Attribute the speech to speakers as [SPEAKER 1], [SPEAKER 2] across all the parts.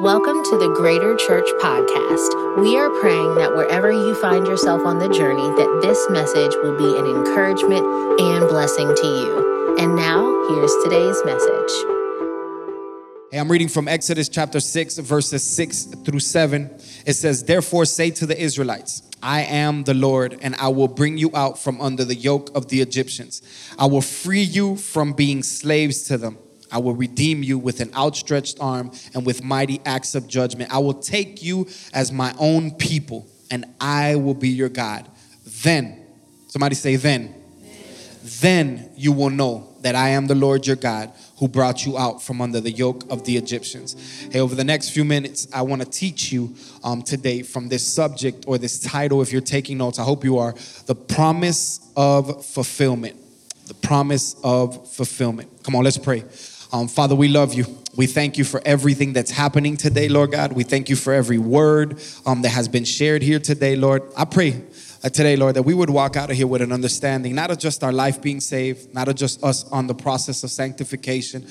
[SPEAKER 1] Welcome to the Greater Church Podcast. We are praying that wherever you find yourself on the journey, that this message will be an encouragement and blessing to you. And now, here's today's message.
[SPEAKER 2] Hey, I'm reading from Exodus chapter 6, verses 6 through 7. It says, Therefore say to the Israelites, I am the Lord, and I will bring you out from under the yoke of the Egyptians. I will free you from being slaves to them. I will redeem you with an outstretched arm and with mighty acts of judgment. I will take you as my own people, and I will be your God. Then, somebody say, then. Then you will know that I am the Lord your God who brought you out from under the yoke of the Egyptians. Hey, over the next few minutes, I want to teach you um, today from this subject or this title. If you're taking notes, I hope you are the promise of fulfillment. The promise of fulfillment. Come on, let's pray. Um, Father, we love you. We thank you for everything that's happening today, Lord God. We thank you for every word um, that has been shared here today, Lord. I pray uh, today, Lord, that we would walk out of here with an understanding, not of just our life being saved, not of just us on the process of sanctification,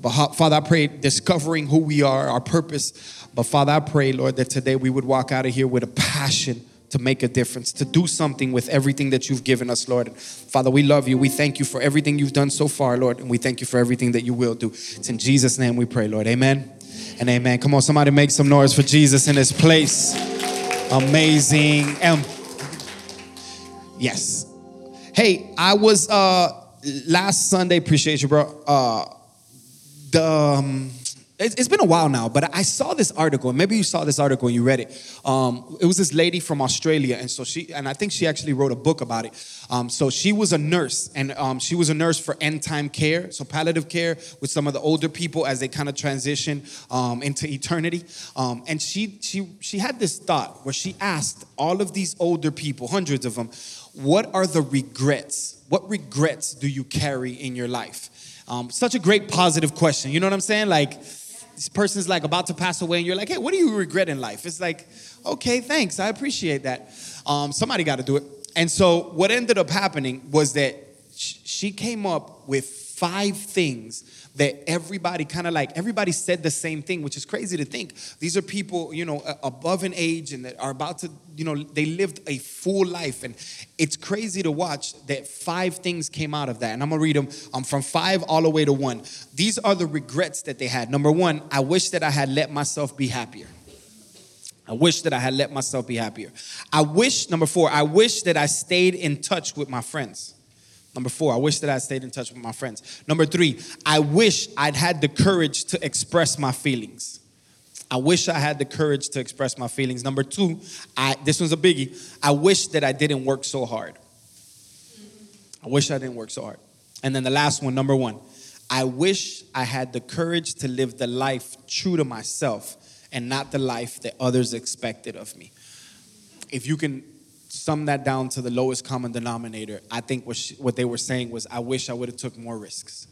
[SPEAKER 2] but Father, I pray discovering who we are, our purpose. But Father, I pray, Lord, that today we would walk out of here with a passion to make a difference, to do something with everything that you've given us, Lord. Father, we love you. We thank you for everything you've done so far, Lord, and we thank you for everything that you will do. It's in Jesus' name we pray, Lord. Amen and amen. Come on, somebody make some noise for Jesus in this place. Amazing. And yes. Hey, I was uh last Sunday, appreciate you, bro. Uh the um, it's been a while now, but I saw this article, maybe you saw this article and you read it. Um, it was this lady from Australia, and so she, and I think she actually wrote a book about it. Um, so she was a nurse, and um, she was a nurse for end time care, so palliative care with some of the older people as they kind of transition um, into eternity. Um, and she, she, she had this thought where she asked all of these older people, hundreds of them, what are the regrets? What regrets do you carry in your life? Um, such a great positive question. You know what I'm saying? Like this person's like about to pass away and you're like, hey, what do you regret in life? It's like, okay, thanks. I appreciate that. Um, somebody got to do it. And so what ended up happening was that she came up with five things that everybody kind of like everybody said the same thing which is crazy to think. These are people you know above an age and that are about to you know they lived a full life. And it's crazy to watch that five things came out of that. And i'm gonna read them um, from five all the way to one. These are the regrets that they had. Number one i wish that i had let myself be happier. I wish that I had let myself be happier. I wish, number four, I wish that I stayed in touch with my friends. Number four, I wish that I stayed in touch with my friends. Number three, I wish I'd had the courage to express my feelings. I wish I had the courage to express my feelings. Number two, I, this one's a biggie. I wish that I didn't work so hard. I wish I didn't work so hard. And then the last one, number one, I wish I had the courage to live the life true to myself and not the life that others expected of me. If you can sum that down to the lowest common denominator, I think what, she, what they were saying was, I wish I would have took more risks.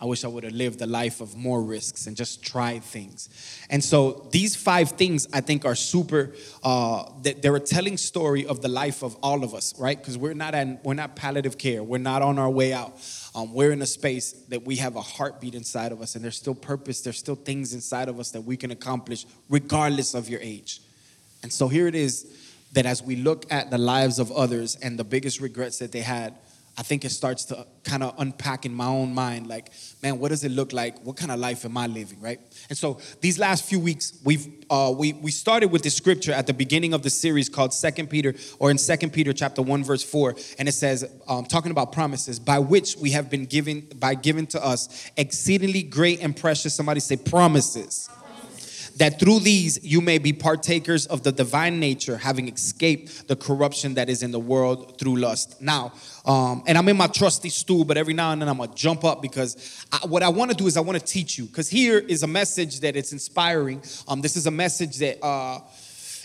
[SPEAKER 2] I wish I would have lived a life of more risks and just tried things. And so these five things I think are super. Uh, they're a telling story of the life of all of us, right? Because we're not in, we're not palliative care. We're not on our way out. Um, we're in a space that we have a heartbeat inside of us, and there's still purpose. There's still things inside of us that we can accomplish, regardless of your age. And so here it is that as we look at the lives of others and the biggest regrets that they had, I think it starts to kind of unpack in my own mind, like, man, what does it look like? What kind of life am I living, right? And so these last few weeks, we've uh, we we started with the scripture at the beginning of the series called Second Peter, or in Second Peter chapter one verse four, and it says, um, talking about promises, by which we have been given by given to us exceedingly great and precious. Somebody say promises that through these you may be partakers of the divine nature, having escaped the corruption that is in the world through lust. Now, um, and I'm in my trusty stool, but every now and then I'm gonna jump up because I, what I want to do is I want to teach you. Because here is a message that it's inspiring. Um, this is a message that. Uh,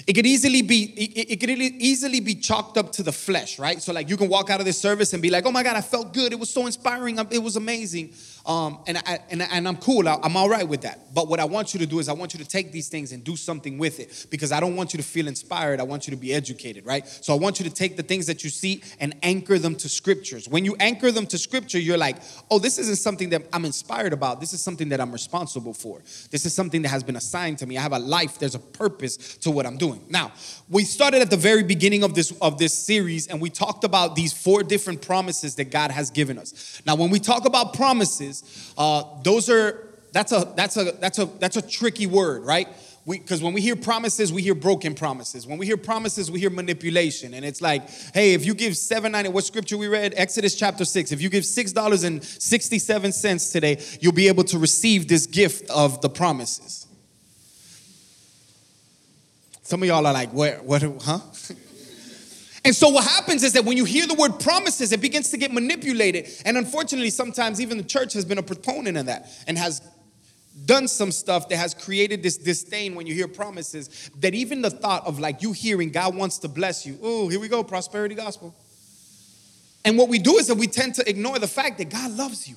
[SPEAKER 2] it could easily be it, it, could easily be chalked up to the flesh right so like you can walk out of this service and be like oh my god i felt good it was so inspiring it was amazing Um, and, I, and, and I'm cool, I'm all right with that. But what I want you to do is I want you to take these things and do something with it because I don't want you to feel inspired. I want you to be educated, right? So I want you to take the things that you see and anchor them to scriptures. When you anchor them to scripture, you're like, oh, this isn't something that I'm inspired about. This is something that I'm responsible for. This is something that has been assigned to me. I have a life, there's a purpose to what I'm doing. Now, we started at the very beginning of this, of this series and we talked about these four different promises that God has given us. Now, when we talk about promises, uh, those are that's a that's a that's a that's a tricky word, right? Because when we hear promises, we hear broken promises. When we hear promises, we hear manipulation, and it's like, hey, if you give seven ninety, what scripture we read? Exodus chapter six. If you give six dollars and sixty seven cents today, you'll be able to receive this gift of the promises. Some of y'all are like, where, what, huh? And so what happens is that when you hear the word promises, it begins to get manipulated. And unfortunately, sometimes even the church has been a proponent of that and has done some stuff that has created this disdain when you hear promises that even the thought of like you hearing God wants to bless you. Oh, here we go, prosperity gospel. And what we do is that we tend to ignore the fact that God loves you,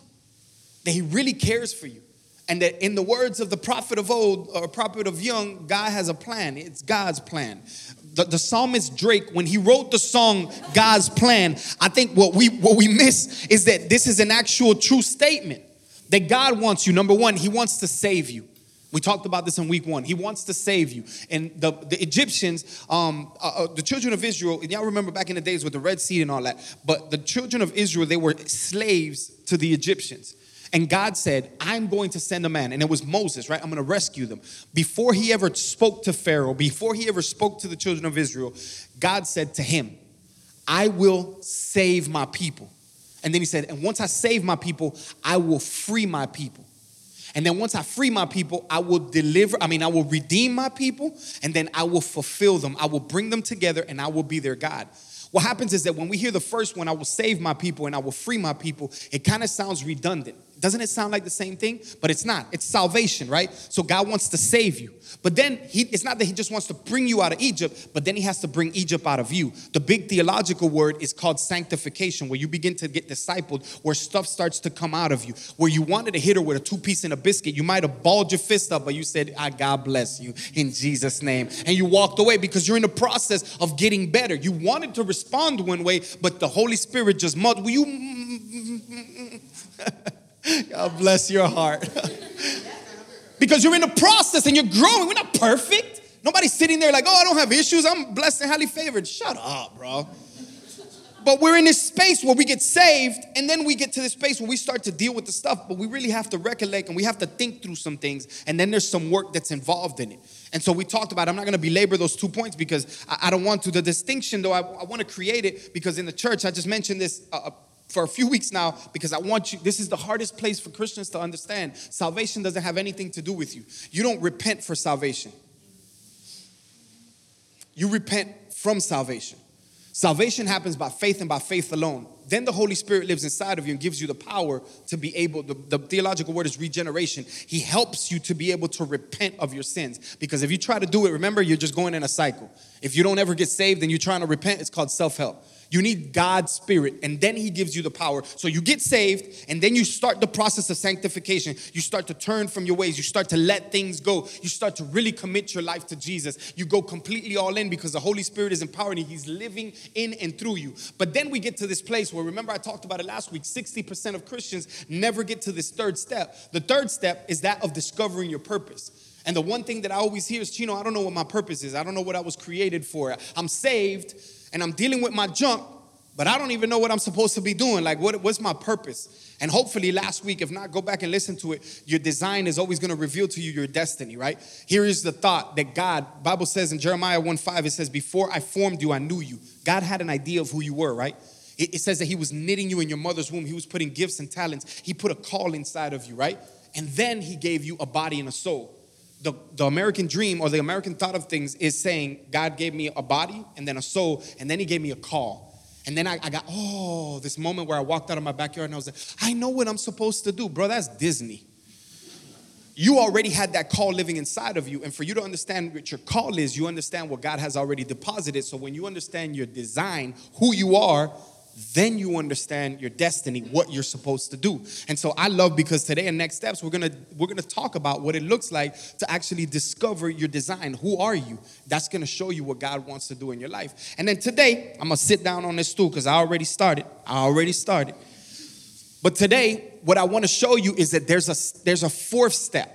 [SPEAKER 2] that He really cares for you. And that in the words of the prophet of old or prophet of young, God has a plan. It's God's plan the, the psalmist Drake, when he wrote the song God's Plan, I think what we what we miss is that this is an actual true statement. That God wants you. Number one, He wants to save you. We talked about this in week one. He wants to save you. And the, the Egyptians, um, uh, uh, the children of Israel, and y'all remember back in the days with the Red Sea and all that, but the children of Israel, they were slaves to the Egyptians. And God said, I'm going to send a man. And it was Moses, right? I'm going to rescue them. Before he ever spoke to Pharaoh, before he ever spoke to the children of Israel, God said to him, I will save my people. And then he said, And once I save my people, I will free my people. And then once I free my people, I will deliver, I mean, I will redeem my people, and then I will fulfill them. I will bring them together, and I will be their God. What happens is that when we hear the first one, I will save my people and I will free my people, it kind of sounds redundant. Doesn't it sound like the same thing? But it's not. It's salvation, right? So God wants to save you. But then he, it's not that he just wants to bring you out of Egypt, but then he has to bring Egypt out of you. The big theological word is called sanctification, where you begin to get discipled, where stuff starts to come out of you. Where you wanted to hit her with a two piece and a biscuit, you might have balled your fist up, but you said, I God bless you in Jesus' name. And you walked away because you're in the process of getting better. You wanted to respond one way, but the Holy Spirit just mud. Will you? God bless your heart. because you're in the process and you're growing. We're not perfect. Nobody's sitting there like, oh, I don't have issues. I'm blessed and highly favored. Shut up, bro. But we're in this space where we get saved, and then we get to this space where we start to deal with the stuff, but we really have to recollect and we have to think through some things, and then there's some work that's involved in it. And so we talked about, I'm not gonna belabor those two points because I, I don't want to. The distinction, though, I, I wanna create it because in the church, I just mentioned this uh, for a few weeks now because I want you, this is the hardest place for Christians to understand. Salvation doesn't have anything to do with you. You don't repent for salvation, you repent from salvation. Salvation happens by faith and by faith alone. Then the Holy Spirit lives inside of you and gives you the power to be able, the, the, theological word is regeneration. He helps you to be able to repent of your sins. Because if you try to do it, remember, you're just going in a cycle. If you don't ever get saved and you're trying to repent, it's called self help. You need God's Spirit, and then He gives you the power. So you get saved, and then you start the process of sanctification. You start to turn from your ways. You start to let things go. You start to really commit your life to Jesus. You go completely all in because the Holy Spirit is empowering you. He's living in and through you. But then we get to this place where, remember, I talked about it last week 60% of Christians never get to this third step. The third step is that of discovering your purpose. And the one thing that I always hear is, Cheno, I don't know what my purpose is. I don't know what I was created for. I'm saved and I'm dealing with my junk, but I don't even know what I'm supposed to be doing. Like, what, what's my purpose? And hopefully, last week, if not, go back and listen to it. Your design is always going to reveal to you your destiny, right? Here is the thought that God, Bible says in Jeremiah 1 5, it says, Before I formed you, I knew you. God had an idea of who you were, right? It, it says that He was knitting you in your mother's womb, He was putting gifts and talents, He put a call inside of you, right? And then He gave you a body and a soul the, the American dream or the American thought of things is saying God gave me a body and then a soul, and then He gave me a call. And then I, I got, oh, this moment where I walked out of my backyard and I was like, I know what I'm supposed to do. Bro, that's Disney. You already had that call living inside of you. And for you to understand what your call is, you understand what God has already deposited. So when you understand your design, who you are, then you understand your destiny, what you're supposed to do. And so I love because today in next steps we're gonna we're gonna talk about what it looks like to actually discover your design. Who are you? That's gonna show you what God wants to do in your life. And then today I'm gonna sit down on this stool because I already started. I already started. But today, what I want to show you is that there's a there's a fourth step,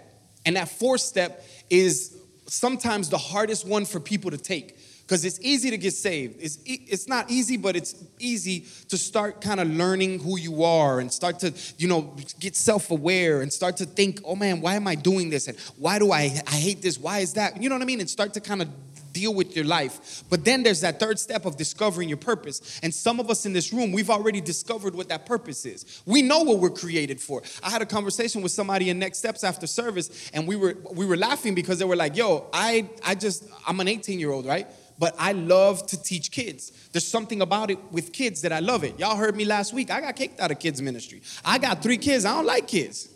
[SPEAKER 2] and that fourth step is sometimes the hardest one for people to take because it's easy to get saved. It's, it's not easy, but it's easy to start kind of learning who you are and start to, you know, get self aware and start to think, oh man, why am I doing this? And why do I, I hate this? Why is that? You know what I mean? And start to kind of deal with your life. But then there's that third step of discovering your purpose. And some of us in this room, we've already discovered what that purpose is. We know what we're created for. I had a conversation with somebody in Next Steps after service, and we were we were laughing because they were like, "Yo, I I just I'm an 18 year old, right?" But I love to teach kids. There's something about it with kids that I love it. Y'all heard me last week. I got kicked out of kids ministry. I got three kids. I don't like kids.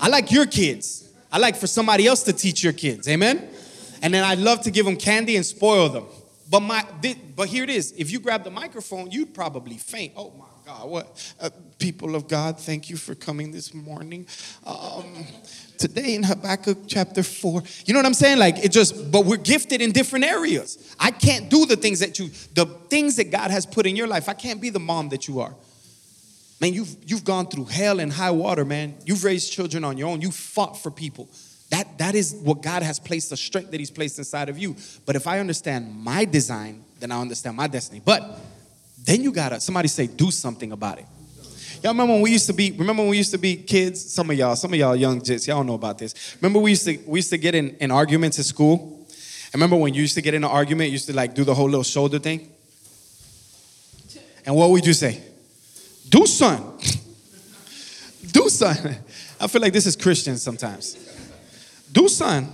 [SPEAKER 2] I like your kids. I like for somebody else to teach your kids. Amen. And then I love to give them candy and spoil them. But my, but here it is. If you grab the microphone, you'd probably faint. Oh my God! What uh, people of God? Thank you for coming this morning. Um, today in Habakkuk chapter 4. You know what I'm saying? Like it just, but we're gifted in different areas. I can't do the things that you, the things that God has put in your life. I can't be the mom that you are. Man, you've you've gone through hell and high water, man. You've raised children on your own. You fought for people. That that is what God has placed, the strength that He's placed inside of you. But if I understand my design, then I understand my destiny. But then you gotta somebody say, do something about it. Y'all remember when we used to be, remember when we used to be kids? Some of y'all, some of y'all young jits, y'all know about this. Remember we used to we used to get in, in arguments at school? I remember when you used to get in an argument, you used to like do the whole little shoulder thing? And what would you say? Do son. do son. I feel like this is Christian sometimes. Do son.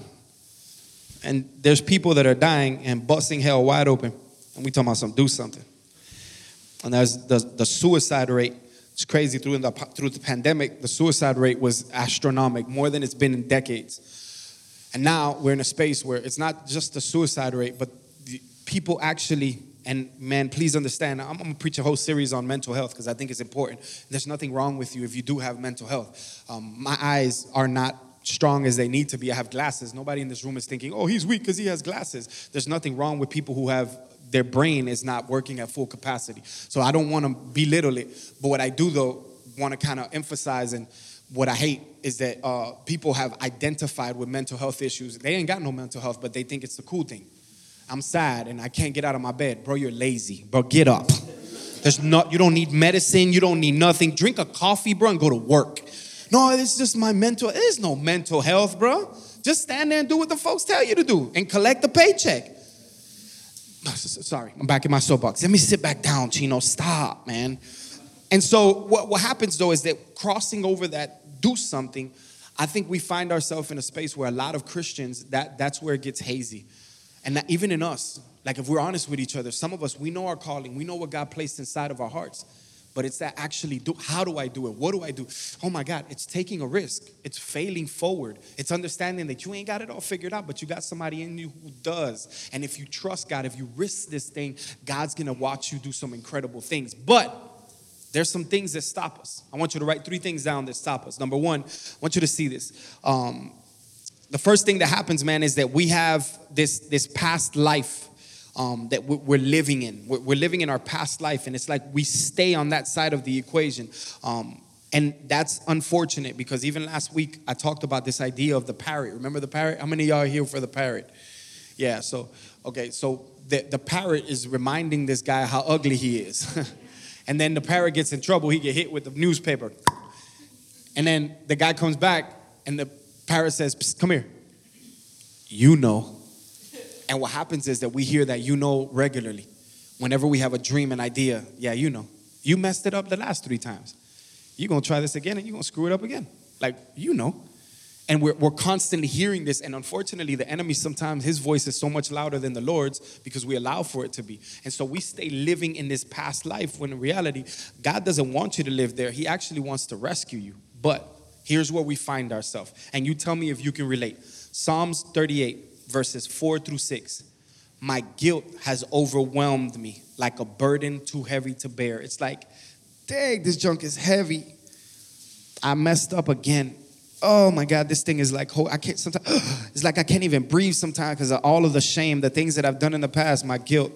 [SPEAKER 2] And there's people that are dying and busting hell wide open. And we talking about some do something. And there's the, the suicide rate it's crazy through the through the pandemic, the suicide rate was astronomical, more than it's been in decades. And now we're in a space where it's not just the suicide rate, but people actually and man, please understand, I'm gonna preach a whole series on mental health because I think it's important. There's nothing wrong with you if you do have mental health. Um, my eyes are not strong as they need to be. I have glasses. Nobody in this room is thinking, oh, he's weak because he has glasses. There's nothing wrong with people who have their brain is not working at full capacity. So I don't want to belittle it. But what I do, though, want to kind of emphasize and what I hate is that uh, people have identified with mental health issues. They ain't got no mental health, but they think it's the cool thing. I'm sad and I can't get out of my bed. Bro, you're lazy. Bro, get up. There's not, you don't need medicine, you don't need nothing. Drink a coffee, bro, and go to work. No, it's just my mental, there's no mental health, bro. Just stand there and do what the folks tell you to do and collect the paycheck. Sorry, I'm back in my soapbox. Let me sit back down, Cheno. Stop, man. And so, what, what happens though is that crossing over that, do something, I think we find ourselves in a space where a lot of Christians, that, that's where it gets hazy. And that even in us, like if we're honest with each other, some of us, we know our calling, we know what God placed inside of our hearts but it's that actually do how do I do it? What do I do? Oh my God, it's taking a risk. It's failing forward. It's understanding that you ain't got it all figured out, but you got somebody in you who does. And if you trust God, if you risk this thing, God's gonna watch you do some incredible things. But there's some things that stop us. I want you to write three things down that stop us. Number one, I want you to see this. Um, the first thing that happens, man, is that we have this this past life um, that we're living in. We're living in our past life, and it's like we stay on that side of the equation. Um, and that's unfortunate because even last week I talked about this idea of the parrot. Remember the parrot? How many y'all are here for the parrot? Yeah, so, okay, so the, the parrot is reminding this guy how ugly he is. and then the parrot gets in trouble, he get hit with the newspaper. And then the guy comes back and the parrot says, Come here. You know and what happens is that we hear that you know regularly. Whenever we have a dream, an idea, yeah, you know. You messed it up the last three times. You're gonna try this again and you're gonna screw it up again. Like, you know. And we're, we're constantly hearing this. And unfortunately, the enemy sometimes, his voice is so much louder than the Lord's because we allow for it to be. And so we stay living in this past life when in reality, God doesn't want you to live there. He actually wants to rescue you. But here's where we find ourselves. And you tell me if you can relate. Psalms 38 verses 4 through 6. my guilt has overwhelmed me like a burden too heavy to bear. It's like, dang, this junk is heavy. I messed up again. Oh my God, this thing is like, I can't sometimes, it's like I can't even breathe sometimes because of all of the shame, the things that I've done in the past, my guilt.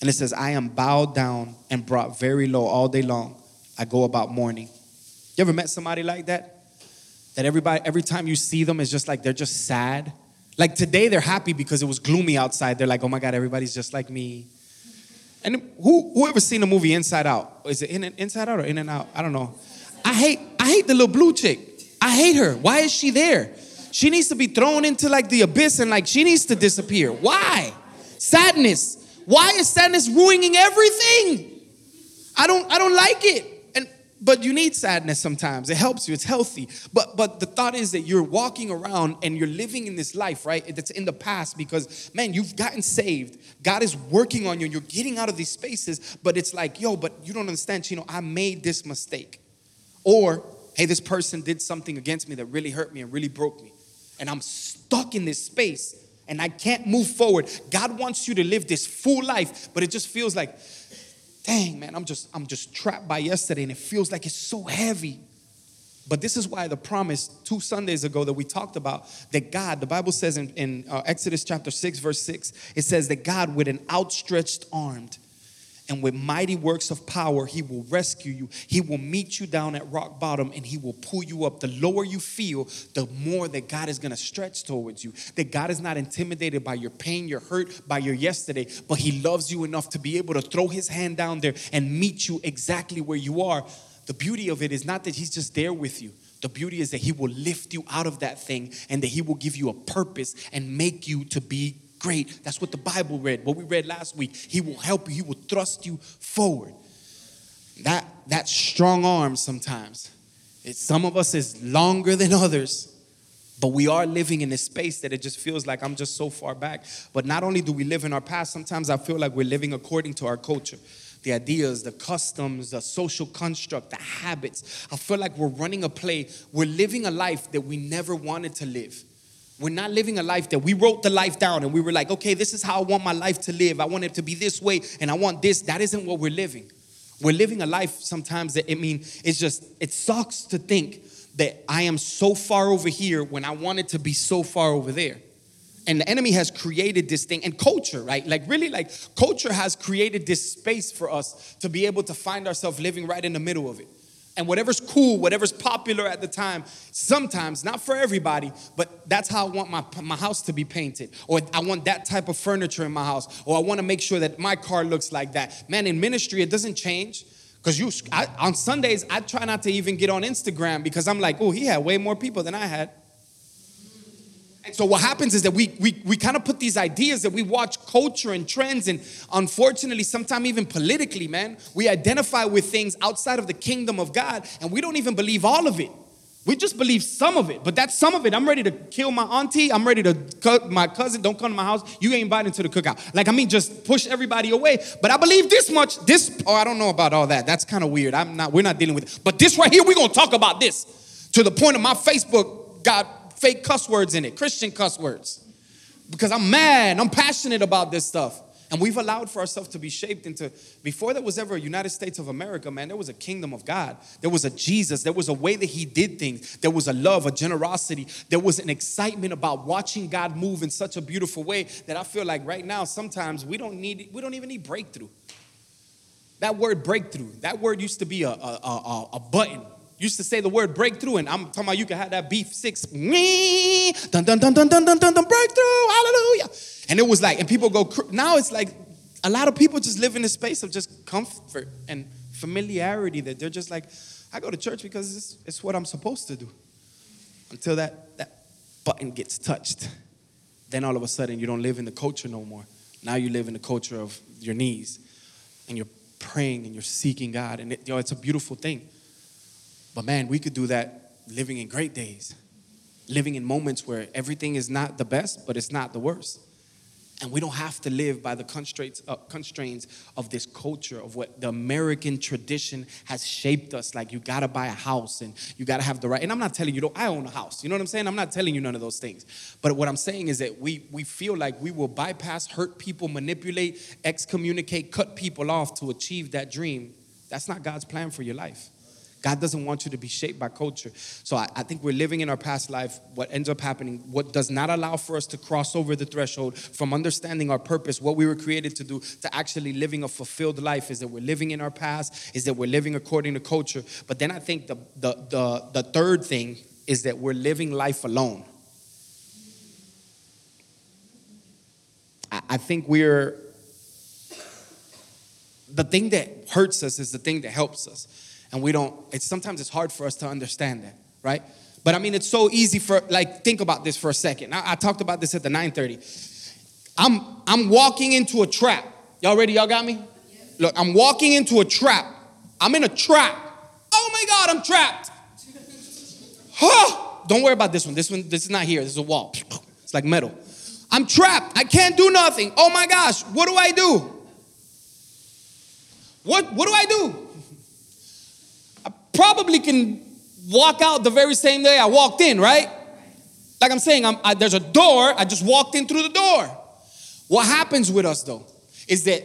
[SPEAKER 2] And it says, I am bowed down and brought very low all day long. I go about mourning. You ever met somebody like that? That everybody, every time you see them, it's just like they're just sad. Like today, they're happy because it was gloomy outside. They're like, oh my God, everybody's just like me. And who whoever seen the movie Inside Out? Is it in Inside Out or In and Out? I don't know. I hate I hate the little blue chick. I hate her. Why is she there? She needs to be thrown into like the abyss and like she needs to disappear. Why? Sadness. Why is sadness ruining everything? I don't I don't like it but you need sadness sometimes. It helps you. It's healthy. But but the thought is that you're walking around and you're living in this life right that's in the past because man you've gotten saved. God is working on you and you're getting out of these spaces but it's like yo but you don't understand. You know i made this mistake. Or hey this person did something against me that really hurt me and really broke me. And i'm stuck in this space and i can't move forward. God wants you to live this full life but it just feels like dang man. I'm just i'm just trapped by yesterday and it feels like it's so heavy. But this is why the promise two sundays ago that we talked about that god the bible says in, in uh, exodus chapter 6 verse 6 it says that god with an outstretched arm and with mighty works of power, He will rescue you. He will meet you down at rock bottom and He will pull you up. The lower you feel, the more that God is gonna stretch towards you. That God is not intimidated by your pain, your hurt, by your yesterday, but He loves you enough to be able to throw His hand down there and meet you exactly where you are. The beauty of it is not that He's just there with you. The beauty is that He will lift you out of that thing and that He will give you a purpose and make you to be great. That's what the Bible read, what we read last week. He will help you, He will thrust you forward. That, that strong arm sometimes, it, some of us is longer than others, but we are living in a space that it just feels like I'm just so far back. But not only do we live in our past, sometimes I feel like we're living according to our culture the ideas, the customs, the social construct, the habits. I feel like we're running a play. We're living a life that we never wanted to live. We're not living a life that we wrote the life down and we were like, okay, this is how I want my life to live. I want it to be this way and I want this. That isn't what we're living. We're living a life sometimes that, I mean, it's just, it sucks to think that I am so far over here when I want it to be so far over there. And the enemy has created this thing and culture, right? Like, really, like, culture has created this space for us to be able to find ourselves living right in the middle of it and whatever's cool, whatever's popular at the time, sometimes, not for everybody, but that's how I want my, my house to be painted. Or I want that type of furniture in my house. Or I want to make sure that my car looks like that. Man, in ministry, it doesn't change. Because you, I, on Sundays, I try not to even get on Instagram because I'm like, oh, he had way more people than I had. And so what happens is that we we we kind of put these ideas that we watch culture and trends and unfortunately sometimes even politically, man, we identify with things outside of the kingdom of God and we don't even believe all of it. We just believe some of it, but that's some of it. I'm ready to kill my auntie. I'm ready to cut my cousin. Don't come to my house. You ain't invited to the cookout. Like, I mean, just push everybody away. But I believe this much. This, oh, I don't know about all that. That's kind of weird. I'm not, we're not dealing with it. But this right here, we're going to talk about this to the point of my Facebook got fake cuss words in it, Christian cuss words. Because I'm mad, I'm passionate about this stuff. And we've allowed for ourselves to be shaped into, before there was ever a United States of America, man, there was a kingdom of God. There was a Jesus. There was a way that he did things. There was a love, a generosity. There was an excitement about watching God move in such a beautiful way that I feel like right now, sometimes we don't need, we don't even need breakthrough. That word breakthrough, that word used to be a, a, a, a button used to say the word breakthrough, and I'm talking about you can have that beef six, dun dun dun dun dun dun dun dun breakthrough, hallelujah. And it was like, and people go, now it's like a lot of people just live in a space of just comfort and familiarity that they're just like, I go to church because it's, it's what I'm supposed to do. Until that, that button gets touched. Then all of a sudden you don't live in the culture no more. Now you live in the culture of your knees and you're praying and you're seeking God. And it, you know, it's a beautiful thing. But man, we could do that living in great days, living in moments where everything is not the best, but it's not the worst. And we don't have to live by the constraints, uh, constraints of this culture, of what the American tradition has shaped us. Like, you gotta buy a house and you gotta have the right. And I'm not telling you, I own a house. You know what I'm saying? I'm not telling you none of those things. But what I'm saying is that we, we feel like we will bypass, hurt people, manipulate, excommunicate, cut people off to achieve that dream. That's not God's plan for your life. God doesn't want you to be shaped by culture. So I, I, think we're living in our past life. What ends up happening, what does not allow for us to cross over the threshold from understanding our purpose, what we were created to do, to actually living a fulfilled life, is that we're living in our past, is that we're living according to culture. But then I think the, the, the, the third thing is that we're living life alone. I, I think we're, the thing that hurts us is the thing that helps us and we don't it's sometimes it's hard for us to understand that right? But i mean it's so easy for like think about this for a second. I, I talked about this at the 930 i'm i'm walking into a trap. Y'all ready? Y'all got me? Look i'm walking into a trap. I'm in a trap. Oh my god i'm trapped. Huh? Don't worry about this one. This one this is not here. This is a wall. It's like metal. I'm trapped. I can't do nothing. Oh my gosh what do i do? What what do i do probably can walk out the very same day I walked in, right? Like I'm saying, I'm, I, there's a door, I just walked in through the door. What happens with us though is that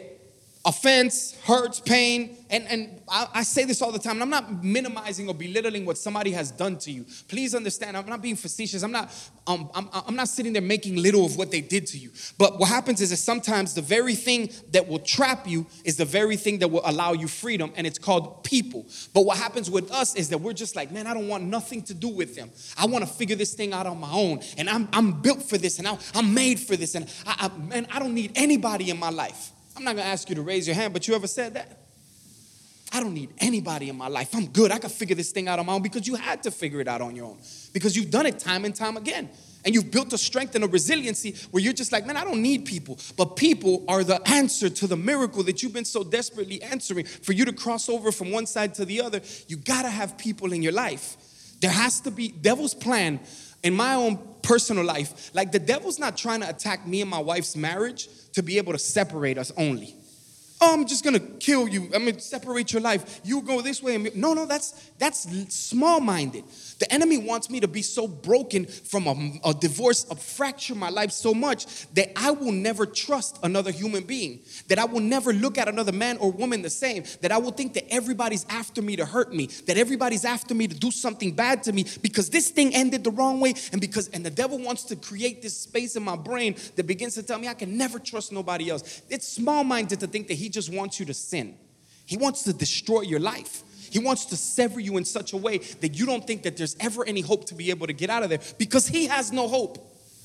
[SPEAKER 2] offense, hurts, pain, and, and I, I, say this all the time, and I'm not minimizing or belittling what somebody has done to you. Please understand, I'm not being facetious. I'm not, um, I'm, I'm not sitting there making little of what they did to you. But what happens is that sometimes the very thing that will trap you is the very thing that will allow you freedom, and it's called people. But what happens with us is that we're just like, man, I don't want nothing to do with them. I want to figure this thing out on my own, and I'm, I'm built for this, and I'm made for this, and I, I, man, I don't need anybody in my life. I'm not gonna ask you to raise your hand, but you ever said that? I don't need anybody in my life. I'm good. I can figure this thing out on my own because you had to figure it out on your own. Because you've done it time and time again. And you've built a strength and a resiliency where you're just like, man, I don't need people. But people are the answer to the miracle that you've been so desperately answering. For you to cross over from one side to the other, you gotta have people in your life. There has to be, devil's plan in my own personal life, like the devil's not trying to attack me and my wife's marriage to be able to separate us only. Oh, I'm just gonna kill you. I'm gonna separate your life. You go this way. no, no, that's that's small-minded. The enemy wants me to be so broken from a, a divorce, a fracture my life so much that I will never trust another human being, that I will never look at another man or woman the same, that I will think that everybody's after me to hurt me, that everybody's after me to do something bad to me because this thing ended the wrong way, and because and the devil wants to create this space in my brain that begins to tell me I can never trust nobody else. It's small-minded to think that he just wants you to sin. He wants to destroy your life. He wants to sever you in such a way that you don't think that there's ever any hope to be able to get out of there because he has no hope.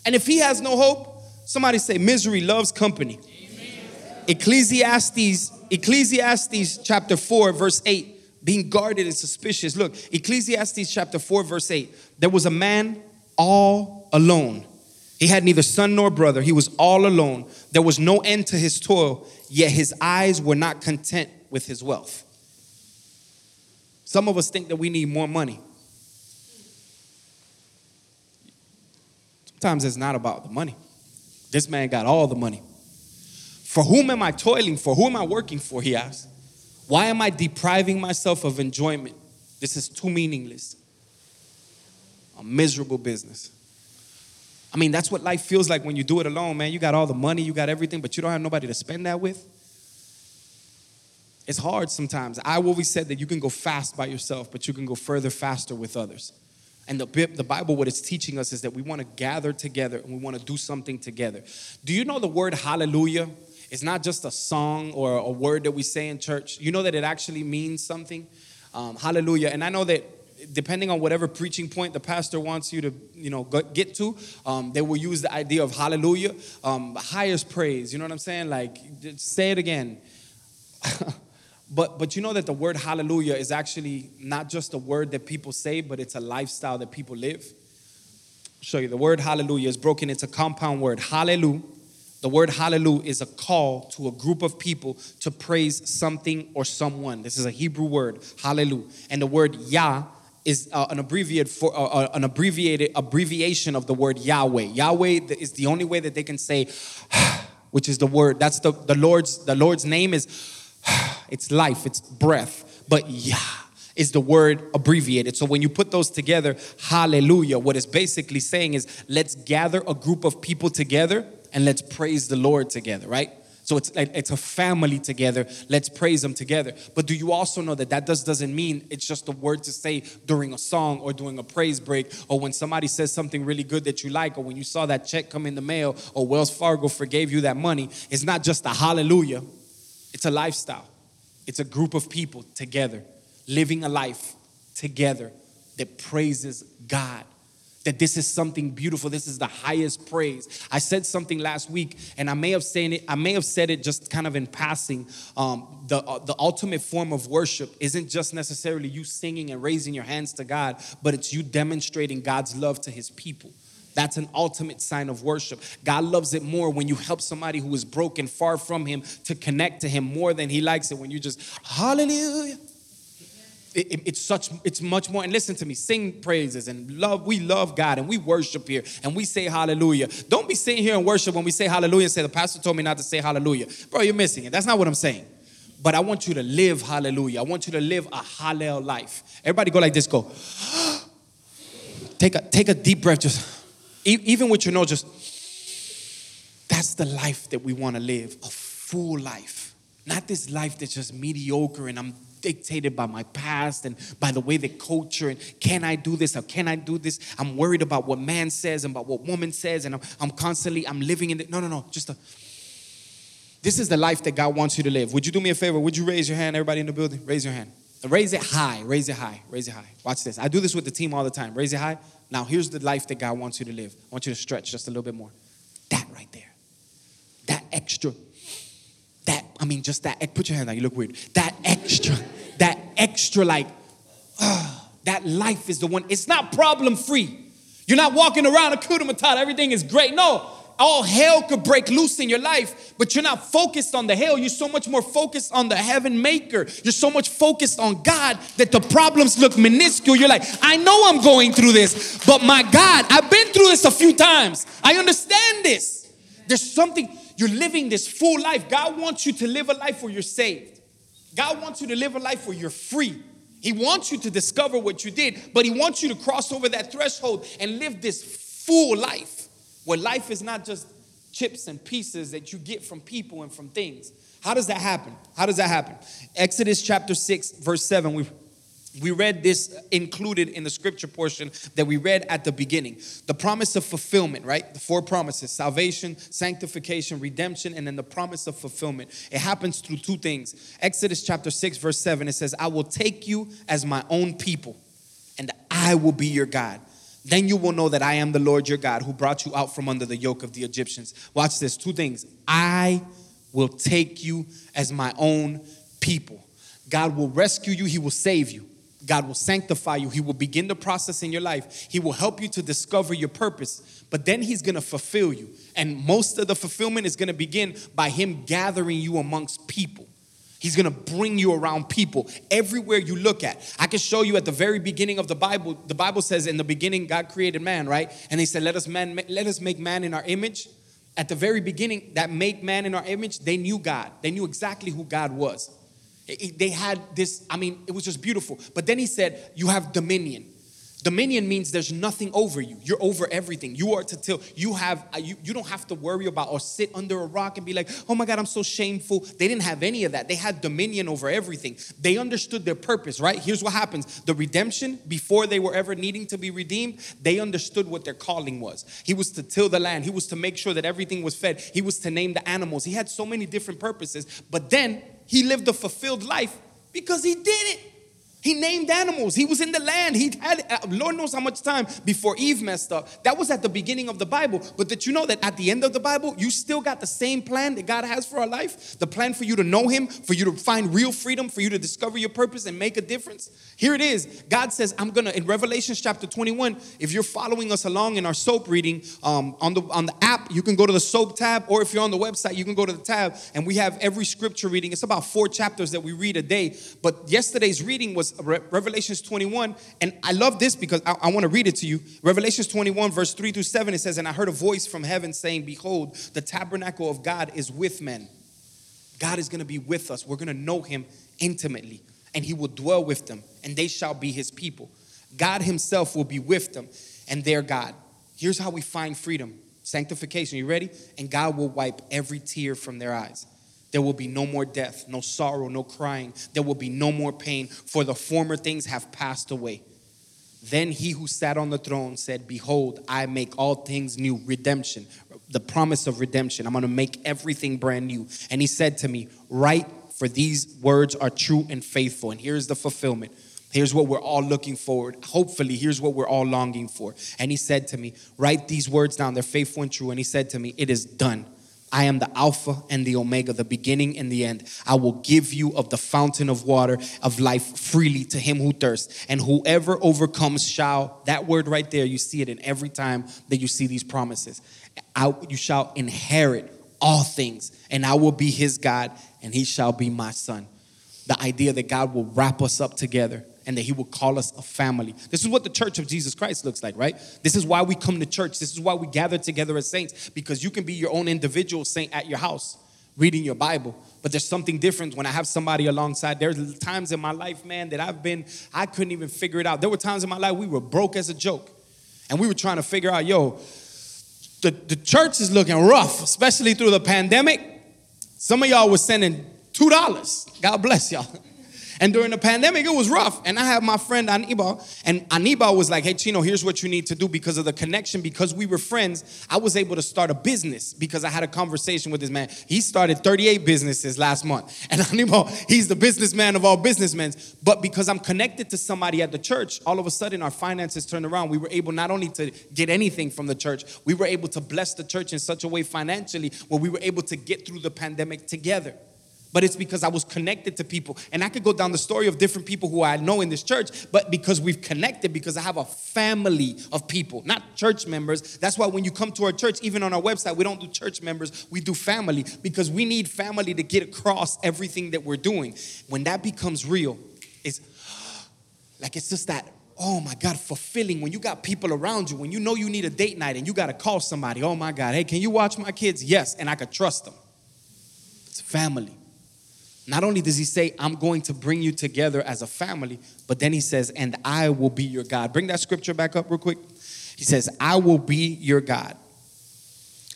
[SPEAKER 2] And if he has no hope, somebody say misery loves company. Ecclesiastes Ecclesiastes chapter 4 verse 8 being guarded and suspicious. Look, Ecclesiastes chapter 4 verse 8. There was a man all alone. He had neither son nor brother. He was all alone. There was no end to his toil, yet his eyes were not content with his wealth. Some of us think that we need more money. Sometimes it's not about the money. This man got all the money. For whom am I toiling for? Who am I working for? He asked. Why am I depriving myself of enjoyment? This is too meaningless. A miserable business. I mean, that's what life feels like when you do it alone, man. You got all the money, you got everything, but you don't have nobody to spend that with. It's hard sometimes. I always said that you can go fast by yourself, but you can go further faster with others. And the, the Bible, what it's teaching us is that we want to gather together and we want to do something together. Do you know the word hallelujah It's not just a song or a word that we say in church? You know that it actually means something? Um, hallelujah. And I know that depending on whatever preaching point the pastor wants you to you know get to um, they will use the idea of hallelujah um, highest praise you know what i'm saying like say it again But, but you know that the word hallelujah is actually not just a word that people say, but it's a lifestyle that people live. I'll show you. The word hallelujah is broken into compound word. Hallelujah. The word hallelujah is a call to a group of people to praise something or someone. This is a Hebrew word, hallelujah. And the word Yah is uh, an abbreviated for uh, uh, an abbreviated abbreviation of the word Yahweh. Yahweh is the only way that they can say which is the word. That's the, the Lord's the Lord's name is it's life, it's breath. But Yah is the word abbreviated. So when you put those together, hallelujah, what it's basically saying is let's gather a group of people together and let's praise the Lord together, right? So it's like it's a family together. Let's praise them together. But do you also know that that does doesn't mean it's just a word to say during a song or during a praise break or when somebody says something really good that you like or when you saw that check come in the mail or Wells Fargo forgave you that money. It's not just a hallelujah. It's a lifestyle. It's a group of people together living a life together that praises God. That this is something beautiful. This is the highest praise. I said something last week, and I may have said it. I may have said it just kind of in passing. Um, the uh, the ultimate form of worship isn't just necessarily you singing and raising your hands to God, but it's you demonstrating God's love to His people. That's an ultimate sign of worship. God loves it more when you help somebody who is broken, far from Him, to connect to Him more than He likes it when you just Hallelujah it, it's such it's much more and listen to me sing praises and love we love god and we worship here and we say hallelujah. Don't be sitting here and worship when we say hallelujah and say the pastor told me not to say hallelujah. Bro you're missing it. That's not what i'm saying. But i want you to live hallelujah. I want you to live a hallel life. Everybody go like this go. Take a take a deep breath just even with your nose just that's the life that we want to live a full life. Not this life that's just mediocre and i'm dictated by my past and by the way the culture and can I do this or can I do this? I'm worried about what man says and about what woman says and I'm, I'm constantly, I'm living in the, no, no, no, just a, this is the life that God wants you to live. Would you do me a favor? Would you raise your hand, everybody in the building? Raise your hand. Raise it high, raise it high, raise it high. Watch this. I do this with the team all the time. Raise it high. Now, here's the life that God wants you to live. I want you to stretch just a little bit more. That right there. That extra that, I mean, just that, put your hand down, you look weird. That extra, extra, like, uh, that life is the one, it's not problem free. You're not walking around hakuna matata, everything is great. No, all hell could break loose in your life, but you're not focused on the hell. You're so much more focused on the heaven maker. You're so much focused on God that the problems look minuscule. You're like, I know I'm going through this, but my God, I've been through this a few times. I understand this. There's something, you're living this full life. God wants you to live a life where you're saved. God wants you to live a life where you're free. He wants you to discover what you did, but He wants you to cross over that threshold and live this full life where life is not just chips and pieces that you get from people and from things. How does that happen? How does that happen? Exodus chapter 6, verse 7. We we read this included in the scripture portion that we read at the beginning. The promise of fulfillment, right? The four promises salvation, sanctification, redemption, and then the promise of fulfillment. It happens through two things. Exodus chapter 6, verse 7, it says, I will take you as my own people, and I will be your God. Then you will know that I am the Lord your God who brought you out from under the yoke of the Egyptians. Watch this two things. I will take you as my own people. God will rescue you, He will save you. God will sanctify you. He will begin the process in your life. He will help you to discover your purpose, but then He's gonna fulfill you. And most of the fulfillment is gonna begin by Him gathering you amongst people. He's gonna bring you around people everywhere you look at. I can show you at the very beginning of the Bible. The Bible says, "In the beginning, God created man." Right? And He said, "Let us man, let us make man in our image." At the very beginning, that make man in our image, they knew God. They knew exactly who God was. They had this, I mean, it was just beautiful. But then he said, You have dominion. Dominion means there's nothing over you. You're over everything. You are to till You have. Uh, you, you don't have to worry about or sit under a rock and be like, "Oh my God, I'm so shameful." They didn't have any of that. They had dominion over everything. They understood their purpose. Right? Here's what happens: the redemption before they were ever needing to be redeemed, they understood what their calling was. He was to till the land. He was to make sure that everything was fed. He was to name the animals. He had so many different purposes. But then he lived a fulfilled life because he did it. He named animals. He was in the land. He had, uh, Lord knows how much time before Eve messed up. That was at the beginning of the Bible. But did you know that at the end of the Bible, you still got the same plan that God has for our life? The plan for you to know Him, for you to find real freedom, for you to discover your purpose and make a difference. Here it is. God says, I'm going to, in Revelation chapter 21, if you're following us along in our soap reading um, on, the, on the app, you can go to the soap tab, or if you're on the website, you can go to the tab, and we have every scripture reading. It's about four chapters that we read a day. But yesterday's reading was Re- Revelations 21, and I love this because I, I want to read it to you. Revelations 21, verse 3 through 7, it says, And I heard a voice from heaven saying, Behold, the tabernacle of God is with men. God is going to be with us. We're going to know him intimately, and he will dwell with them, and they shall be his people. God himself will be with them, and their God. Here's how we find freedom sanctification. You ready? And God will wipe every tear from their eyes. There will be no more death, no sorrow, no crying. There will be no more pain, for the former things have passed away. Then he who sat on the throne said, Behold, I make all things new. Redemption, the promise of redemption. I'm going to make everything brand new. And he said to me, Write, for these words are true and faithful. And here's the fulfillment. Here's what we're all looking forward. Hopefully, here's what we're all longing for. And he said to me, Write these words down. They're faithful and true. And he said to me, It is done. I am the Alpha and the Omega, the beginning and the end. I will give you of the fountain of water of life freely to him who thirsts. And whoever overcomes shall, that word right there, you see it in every time that you see these promises. I, you shall inherit all things, and I will be his God, and he shall be my son. The idea that God will wrap us up together and that he will call us a family. This is what the church of Jesus Christ looks like, right? This is why we come to church. This is why we gather together as saints because you can be your own individual saint at your house reading your Bible. But there's something different when I have somebody alongside. There's times in my life, man, that I've been, I couldn't even figure it out. There were times in my life we were broke as a joke. And we were trying to figure out, yo, the, the church is looking rough, especially through the pandemic. Some of y'all were sending $2. God bless y'all. And during the pandemic, it was rough. And I had my friend Aniba, and Aniba was like, hey, Cheno, here's what you need to do because of the connection. Because we were friends, I was able to start a business because I had a conversation with this man. He started 38 businesses last month. And Aniba, he's the businessman of all businessmen. But because I'm connected to somebody at the church, all of a sudden our finances turned around. We were able not only to get anything from the church, we were able to bless the church in such a way financially where we were able to get through the pandemic together but it's because I was connected to people. And I could go down the story of different people who I know in this church, but because we've connected, because I have a family of people, not church members. That's why when you come to our church, even on our website, we don't do church members, we do family, because we need family to get across everything that we're doing. When that becomes real, it's like it's just that oh my God, fulfilling when you got people around you, when you know you need a date night and you got to call somebody, oh my God, hey, can you watch my kids? Yes, and I could trust them. It's family. Not only does he say, I'm going to bring you together as a family, but then he says, and I will be your God. Bring that scripture back up real quick. He says, I will be your God.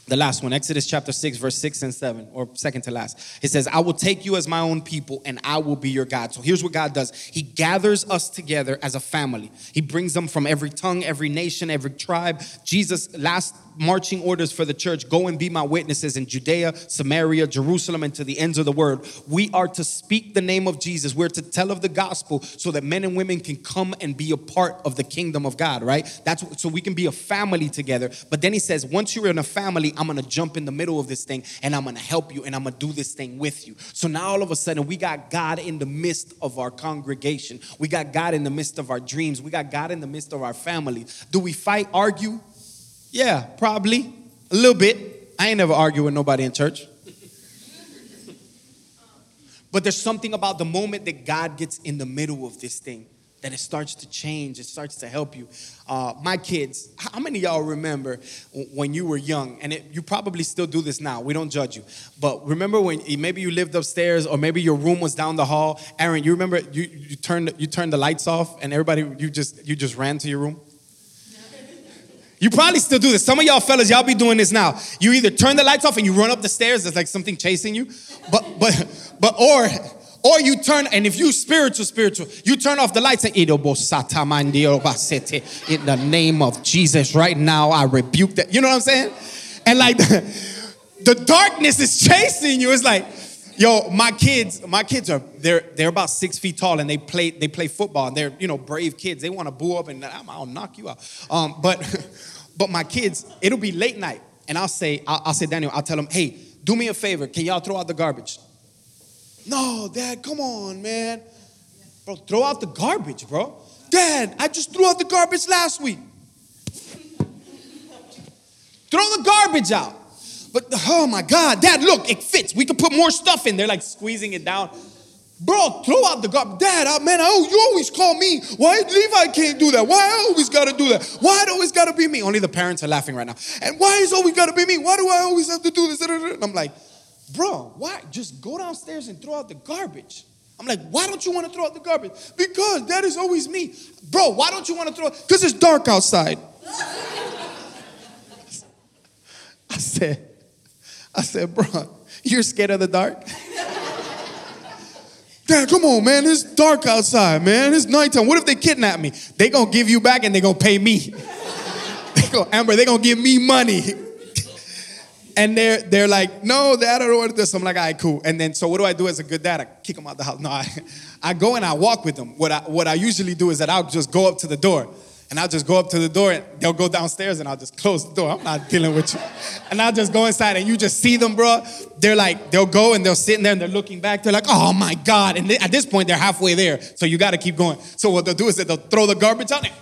[SPEAKER 2] The last one, Exodus chapter 6, verse 6 and 7, or second to last. It says, I will take you as my own people and I will be your God. So here's what God does He gathers us together as a family. He brings them from every tongue, every nation, every tribe. Jesus, last marching orders for the church go and be my witnesses in Judea, Samaria, Jerusalem, and to the ends of the world. We are to speak the name of Jesus. We're to tell of the gospel so that men and women can come and be a part of the kingdom of God, right? That's so we can be a family together. But then he says, once you're in a family, I'm gonna jump in the middle of this thing and I'm gonna help you and I'm gonna do this thing with you. So now all of a sudden we got God in the midst of our congregation. We got God in the midst of our dreams. We got God in the midst of our family. Do we fight, argue? Yeah, probably. A little bit. I ain't never argued with nobody in church. But there's something about the moment that God gets in the middle of this thing that it starts to change, it starts to help you. Uh, my kids, how many y'all remember when you were young? And it, you probably still do this now. We don't judge you. But remember when maybe you lived upstairs or maybe your room was down the hall. Aaron, you remember you, you turned you turned the lights off and everybody you just you just ran to your room. You probably still do this. Some of y'all fellas, y'all be doing this now. You either turn the lights off and you run up the stairs, there's like something chasing you. But but but or or you turn, and if you spiritual, spiritual, you turn off the lights and in the name of Jesus, right now I rebuke that. You know what I'm saying? And like the darkness is chasing you. It's like, yo, my kids, my kids are they're they're about six feet tall and they play they play football and they're you know brave kids. They want to boo up and I'll knock you out. Um, but but my kids, it'll be late night and I'll say I'll, I'll say Daniel, I'll tell them, hey, do me a favor, can y'all throw out the garbage? No, Dad, come on, man. Bro, throw out the garbage, bro. Dad, I just threw out the garbage last week. throw the garbage out. But oh my God, Dad, look, it fits. We could put more stuff in there, like squeezing it down. Bro, throw out the garbage. Dad, I, man, oh, you always call me. Why Levi can't do that? Why I always gotta do that? Why it always gotta be me? Only the parents are laughing right now. And why is always gotta be me? Why do I always have to do this? And I'm like, bro, why? Just go downstairs and throw out the garbage. I'm like, why don't you want to throw out the garbage? Because that is always me. Bro, why don't you want to throw? Because it's dark outside. I said, I said, bro, you're scared of the dark? Dad, come on, man. It's dark outside, man. It's nighttime. What if they kidnap me? They gonna give you back and they gonna pay me. they go, Amber, they gonna give me money. And they're they're like, no, dad, I don't want to do this. I'm like, all right, cool. And then so what do I do as a good dad? I kick them out the house. No, I, I go and I walk with them. What I what I usually do is that I'll just go up to the door and I'll just go up to the door and they'll go downstairs and I'll just close the door. I'm not dealing with you. And I'll just go inside and you just see them, bro. They're like, they'll go and they'll sit in there and they're looking back. They're like, oh my God. And they, at this point, they're halfway there. So you got to keep going. So what they'll do is that they'll throw the garbage on it.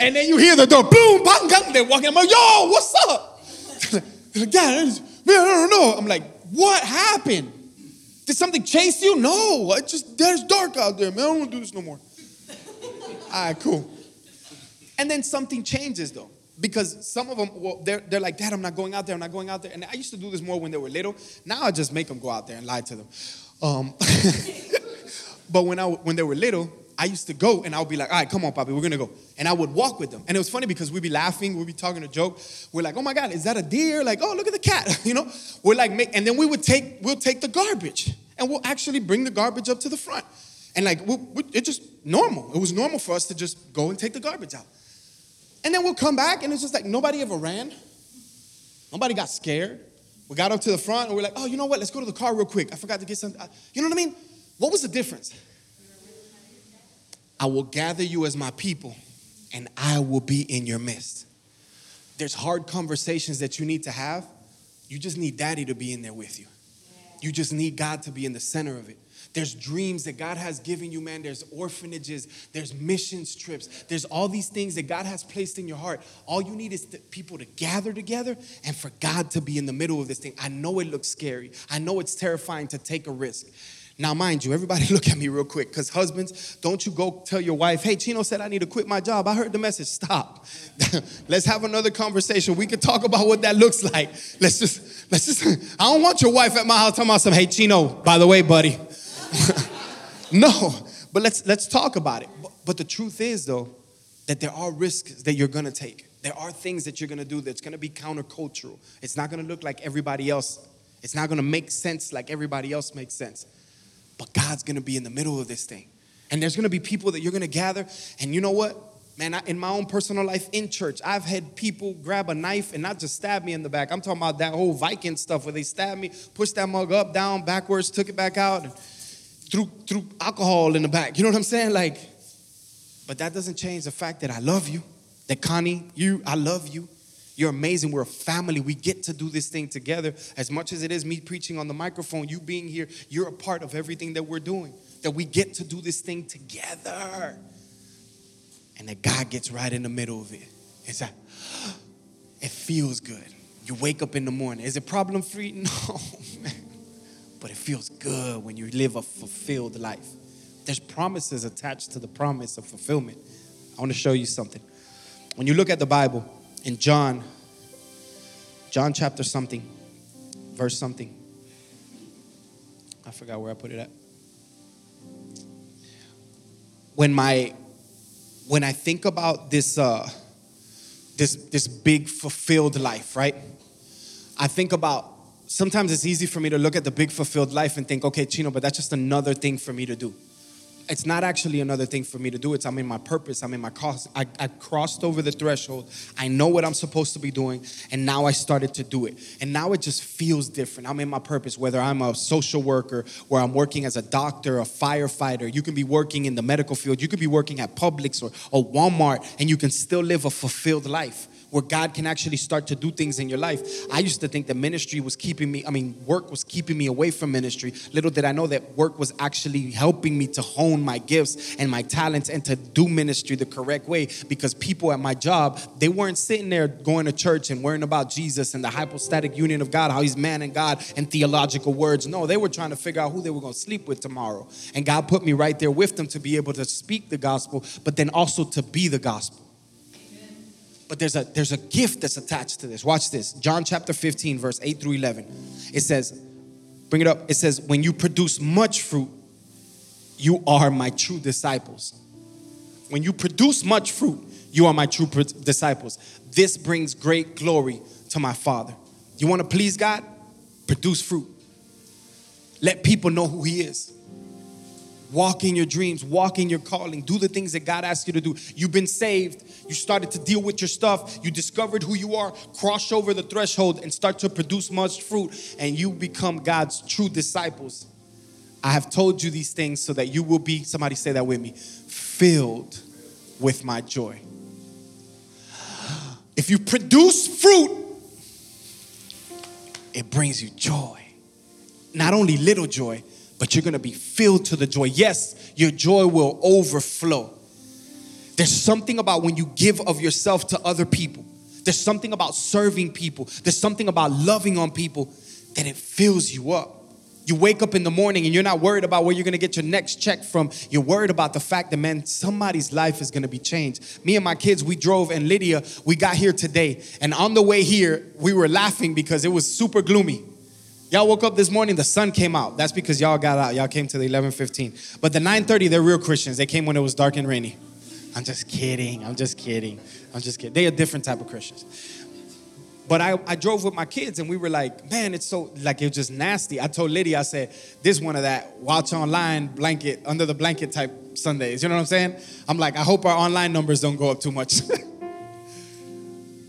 [SPEAKER 2] And then you hear the door, boom, bang, bang. They're walking. I'm like, yo, what's up? like, Dad, man, I don't know. I'm like, what happened? Did something chase you? No, I just, there's dark out there, man. I don't want to do this no more. All right, cool. And then something changes though. Because some of them, well, they're, they're like, Dad, I'm not going out there, I'm not going out there. And I used to do this more when they were little. Now I just make them go out there and lie to them. Um, but when, I, when they were little, I used to go and I would be like, all right, come on, Poppy, we're gonna go. And I would walk with them. And it was funny because we'd be laughing, we'd be talking a joke. We're like, oh my God, is that a deer? Like, oh, look at the cat, you know? We're like, and then we would take, we'll take the garbage and we'll actually bring the garbage up to the front. And like, we, we, it just normal. It was normal for us to just go and take the garbage out. And then we'll come back and it's just like nobody ever ran. Nobody got scared. We got up to the front and we're like, oh, you know what? Let's go to the car real quick. I forgot to get something. Uh, you know what I mean? What was the difference? I will gather you as my people and I will be in your midst. There's hard conversations that you need to have. You just need daddy to be in there with you. You just need God to be in the center of it. There's dreams that God has given you, man. There's orphanages, there's missions trips, there's all these things that God has placed in your heart. All you need is people to gather together and for God to be in the middle of this thing. I know it looks scary, I know it's terrifying to take a risk. Now, mind you, everybody look at me real quick because husbands, don't you go tell your wife, hey, Cheno said I need to quit my job. I heard the message. Stop. let's have another conversation. We could talk about what that looks like. Let's just, let's just, I don't want your wife at my house talking about some, hey, Cheno, by the way, buddy, no, but let's let's talk about it. But, but the truth is though that there are risks that you're going to take. There are things that you're going to do that's going to be countercultural. It's not going to look like everybody else. It's not going to make sense like everybody else makes sense. But God's to be in the middle of this thing. And there's to be people that you're to gather and you know what? Man, I, in my own personal life in church, I've had people grab a knife and not just stab me in the back. I'm talking about that whole Viking stuff where they stab me, push that mug up, down, backwards, took it back out. And, through through alcohol in the back. You know what I'm saying? Like, but that doesn't change the fact that I love you. That Connie, you, I love you. You're amazing. We're a family. We get to do this thing together. As much as it is me preaching on the microphone, you being here, you're a part of everything that we're doing. That we get to do this thing together. And that God gets right in the middle of it. It's like, it feels good. You wake up in the morning. Is it problem free? No, man but it feels good when you live a fulfilled life. There's promises attached to the promise of fulfillment. I want to show you something. When you look at the Bible in John, John chapter something, verse something. I forgot where I put it at. When my when I think about this uh this this big fulfilled life, right? I think about sometimes it's easy for me to look at the big fulfilled life and think, okay, Cheno, but that's just another thing for me to do. It's not actually another thing for me to do. It's I'm in my purpose. I'm in my cause. I, I crossed over the threshold. I know what I'm supposed to be doing, and now I started to do it. And now it just feels different. I'm in my purpose, whether I'm a social worker, where I'm working as a doctor, a firefighter. You can be working in the medical field. You could be working at Publix or, or Walmart, and you can still live a fulfilled life where God can actually start to do things in your life. I used to think that ministry was keeping me, I mean, work was keeping me away from ministry. Little did I know that work was actually helping me to hone my gifts and my talents and to do ministry the correct way because people at my job, they weren't sitting there going to church and worrying about Jesus and the hypostatic union of God, how he's man and God and theological words. No, they were trying to figure out who they were going to sleep with tomorrow. And God put me right there with them to be able to speak the gospel, but then also to be the gospel. But there's a there's a gift that's attached to this. Watch this. John chapter 15 verse 8 through 11. It says bring it up. It says when you produce much fruit, you are my true disciples. When you produce much fruit, you are my true disciples. This brings great glory to my Father. You want to please God? Produce fruit. Let people know who He is. Walk in your dreams, walk in your calling, do the things that God asks you to do. You've been saved, you started to deal with your stuff, you discovered who you are, cross over the threshold and start to produce much fruit, and you become God's true disciples. I have told you these things so that you will be, somebody say that with me, filled with my joy. If you produce fruit, it brings you joy. Not only little joy, but you're gonna be filled to the joy. Yes, your joy will overflow. There's something about when you give of yourself to other people, there's something about serving people, there's something about loving on people that it fills you up. You wake up in the morning and you're not worried about where you're gonna get your next check from. You're worried about the fact that, man, somebody's life is gonna be changed. Me and my kids, we drove, and Lydia, we got here today. And on the way here, we were laughing because it was super gloomy. Y'all woke up this morning, the sun came out. That's because y'all got out. Y'all came to the 11:15. But the 9:30, they're real Christians. They came when it was dark and rainy. I'm just kidding. I'm just kidding. I'm just kidding. They a different type of Christians. But I, I drove with my kids and we were like, man, it's so like it was just nasty. I told Lydia, I said, this one of that watch online blanket, under the blanket type Sundays. You know what I'm saying? I'm like, I hope our online numbers don't go up too much.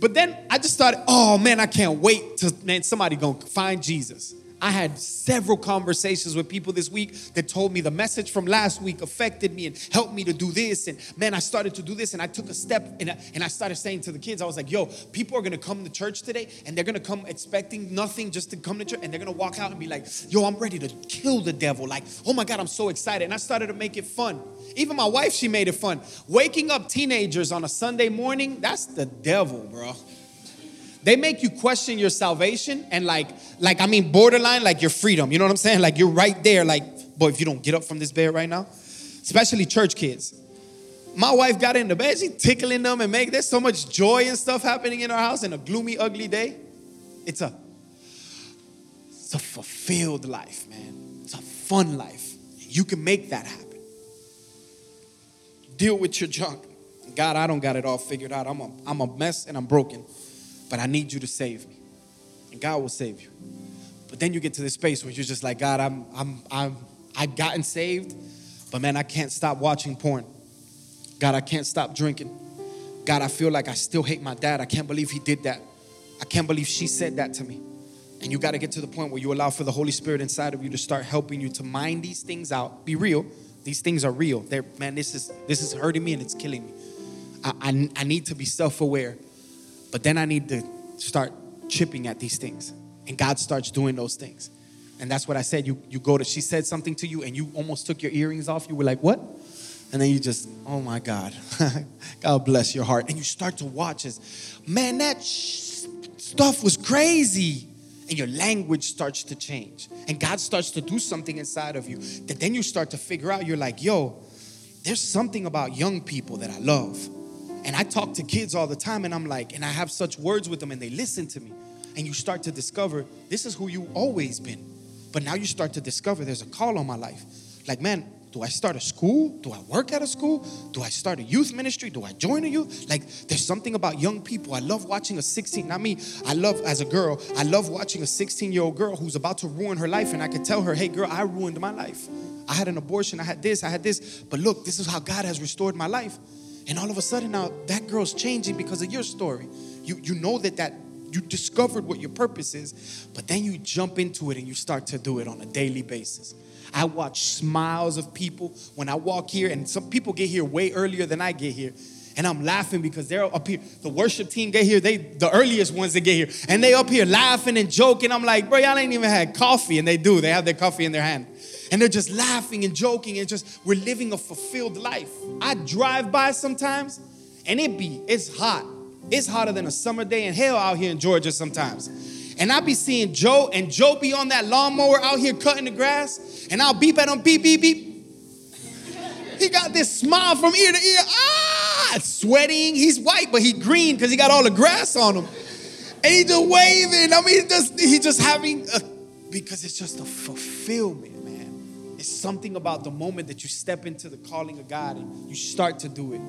[SPEAKER 2] But then I just thought, oh man, I can't wait to man, somebody gonna find Jesus. I had several conversations with people this week that told me the message from last week affected me and helped me to do this. And man, I started to do this and I took a step and I, and I started saying to the kids, I was like, yo, people are gonna come to church today and they're gonna come expecting nothing just to come to church and they're gonna walk out and be like, yo, I'm ready to kill the devil. Like, oh my God, I'm so excited. And I started to make it fun. Even my wife, she made it fun. Waking up teenagers on a Sunday morning, that's the devil, bro they make you question your salvation and like like i mean borderline like your freedom. You know what i'm saying? Like you're right there like boy if you don't get up from this bed right now especially church kids. My wife got in the bed. She tickling them and make there's so much joy and stuff happening in our house in a gloomy ugly day. It's a it's a fulfilled life man. It's a fun life. You can make that happen. Deal with your junk. God i don't got it all figured out. I'm a, I'm a mess and i'm broken but I need you to save me. And God will save you. But then you get to this space where you're just like, God, I'm, I'm, I'm, I've gotten saved, but man, I can't stop watching porn. God, I can't stop drinking. God, I feel like I still hate my dad. I can't believe he did that. I can't believe she said that to me. And you got to get to the point where you allow for the Holy Spirit inside of you to start helping you to mind these things out. Be real. These things are real. They're, man, this is this is hurting me and it's killing me. I, I, I need to be self-aware but then I need to start chipping at these things. And God starts doing those things. And that's what I said. You, you go to, she said something to you and you almost took your earrings off. You were like, what? And then you just, oh my God, God bless your heart. And you start to watch as, man, that sh- stuff was crazy. And your language starts to change. And God starts to do something inside of you that then you start to figure out, you're like, yo, there's something about young people that I love. And I talk to kids all the time, and I'm like, and I have such words with them, and they listen to me. And you start to discover this is who you always been. But now you start to discover there's a call on my life. Like, man, do I start a school? Do I work at a school? Do I start a youth ministry? Do I join a youth? Like, there's something about young people. I love watching a 16, not me, I love as a girl, I love watching a 16 year old girl who's about to ruin her life, and I can tell her, hey, girl, I ruined my life. I had an abortion, I had this, I had this, but look, this is how God has restored my life. And all of a sudden now that girl's changing because of your story. You you know that that you discovered what your purpose is, but then you jump into it and you start to do it on a daily basis. I watch smiles of people when I walk here, and some people get here way earlier than I get here. And I'm laughing because they're up here. The worship team get here, they the earliest ones that get here. And they up here laughing and joking. I'm like, bro, y'all ain't even had coffee. And they do. They have their coffee in their hand. And they're just laughing and joking and just we're living a fulfilled life. I drive by sometimes and it be, it's hot. It's hotter than a summer day in hell out here in Georgia sometimes. And I be seeing Joe, and Joe be on that lawnmower out here cutting the grass, and I'll beep at him, beep, beep, beep. He got this smile from ear to ear. Ah, sweating. He's white, but he green because he got all the grass on him. And he just waving. I mean, just just having a, because it's just a fulfillment. It's something about the moment that you step into the calling of God and you start to do it.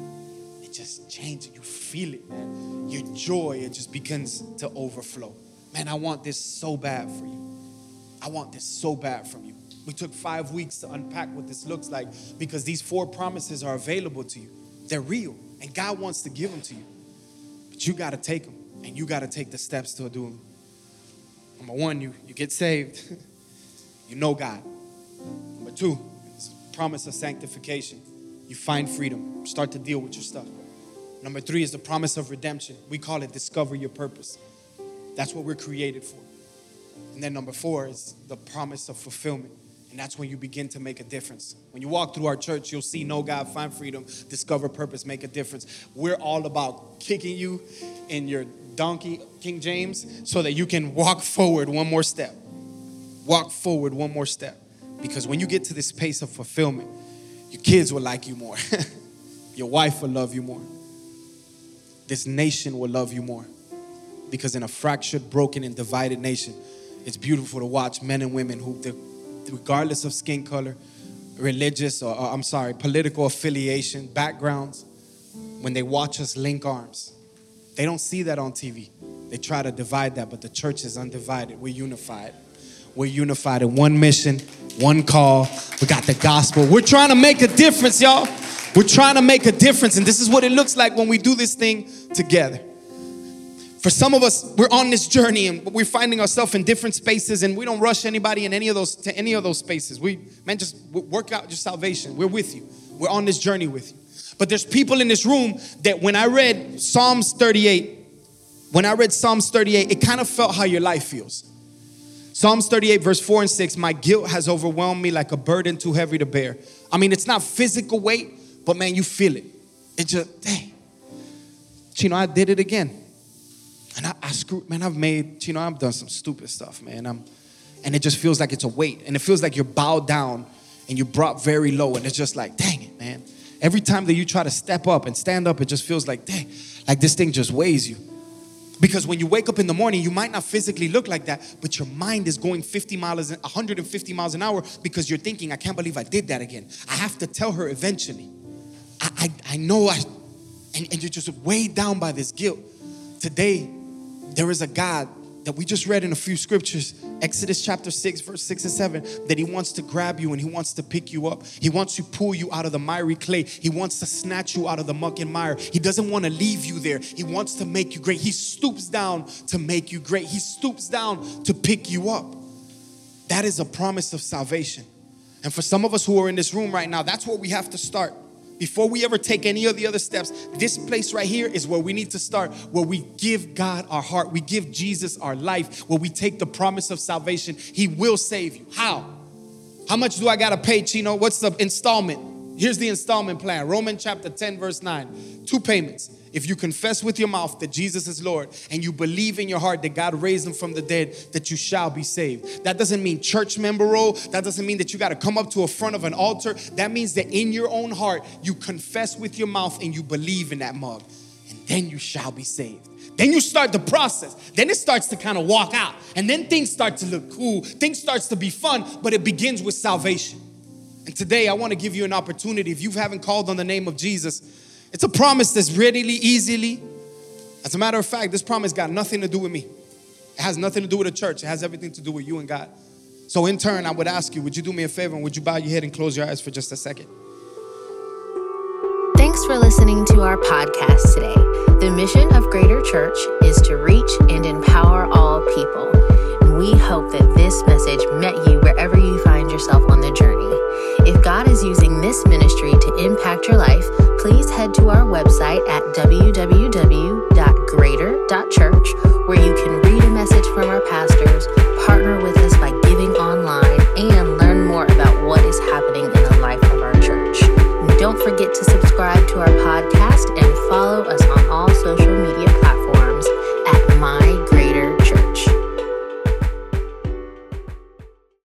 [SPEAKER 2] It just changes. You feel it, man. Your joy, it just begins to overflow. Man, I want this so bad for you. I want this so bad from you. We took five weeks to unpack what this looks like because these four promises are available to you. They're real, and God wants to give them to you. But you got to take them, and you got to take the steps to do them. Number one, you, you get saved, you know God. Two, promise of sanctification. You find freedom, start to deal with your stuff. Number three is the promise of redemption. We call it discover your purpose. That's what we're created for. And then number four is the promise of fulfillment. And that's when you begin to make a difference. When you walk through our church, you'll see know God, find freedom, discover purpose, make a difference. We're all about kicking you in your donkey, King James, so that you can walk forward one more step. Walk forward one more step. Because when you get to this pace of fulfillment, your kids will like you more. your wife will love you more. This nation will love you more. Because in a fractured, broken, and divided nation, it's beautiful to watch men and women who, regardless of skin color, religious or, or I'm sorry, political affiliation, backgrounds, when they watch us link arms, they don't see that on TV. They try to divide that, but the church is undivided. We're unified. We're unified in one mission, one call. We got the gospel. We're trying to make a difference, y'all. We're trying to make a difference, and this is what it looks like when we do this thing together. For some of us, we're on this journey and we're finding ourselves in different spaces, and we don't rush anybody in any of those to any of those spaces. We man, just work out your salvation. We're with you. We're on this journey with you. But there's people in this room that when I read Psalms 38, when I read Psalms 38, it kind of felt how your life feels. Psalms 38, verse 4 and 6 My guilt has overwhelmed me like a burden too heavy to bear. I mean, it's not physical weight, but man, you feel it. It just, dang. Know, I did it again. And I, I screw, man, I've made, you know, I've done some stupid stuff, man. I'm, and it just feels like it's a weight. And it feels like you're bowed down and you're brought very low. And it's just like, dang it, man. Every time that you try to step up and stand up, it just feels like, dang, like this thing just weighs you. Because when you wake up in the morning, you might not physically look like that, but your mind is going 50 miles, 150 miles an hour because you're thinking, I can't believe I did that again. I have to tell her eventually. I, I, I know I, and, and you're just weighed down by this guilt. Today, there is a God that we just read in a few scriptures, Exodus chapter 6, verse 6 and 7, that He wants to grab you and He wants to pick you up. He wants to pull you out of the miry clay. He wants to snatch you out of the muck and mire. He doesn't want to leave you there. He wants to make you great. He stoops down to make you great. He stoops down to pick you up. That is a promise of salvation. And for some of us who are in this room right now, that's where we have to start before we ever take any of the other steps, this place right here is where we need to start, where we give God our heart, we give Jesus our life, where we take the promise of salvation. He will save you. How? How much do I got to pay, Cheno? What's the installment? Here's the installment plan Romans chapter 10, verse 9. Two payments. If you confess with your mouth that Jesus is Lord and you believe in your heart that God raised him from the dead, that you shall be saved. That doesn't mean church member role. That doesn't mean that you got to come up to a front of an altar. That means that in your own heart, you confess with your mouth and you believe in that mug. And then you shall be saved. Then you start the process. Then it starts to kind of walk out. And then things start to look cool. Things starts to be fun, but it begins with salvation. And today I want to give you an opportunity. If you haven't called on the name of Jesus, it's a promise that's readily, easily. As a matter of fact, this promise got nothing to do with me. It has nothing to do with the church. It has everything to do with you and God. So, in turn, I would ask you, would you do me a favor and would you bow your head and close your eyes for just a second?
[SPEAKER 1] Thanks for listening to our podcast today. The mission of Greater Church is to reach and empower all people. We hope that this message met you wherever you find yourself on the journey. If God is using this ministry to impact your life, please head to our website at www.greater.church where you can read a message from our pastors, partner with us by giving online, and learn more about what is happening in the life of our church. And don't forget to subscribe to our podcast and follow us on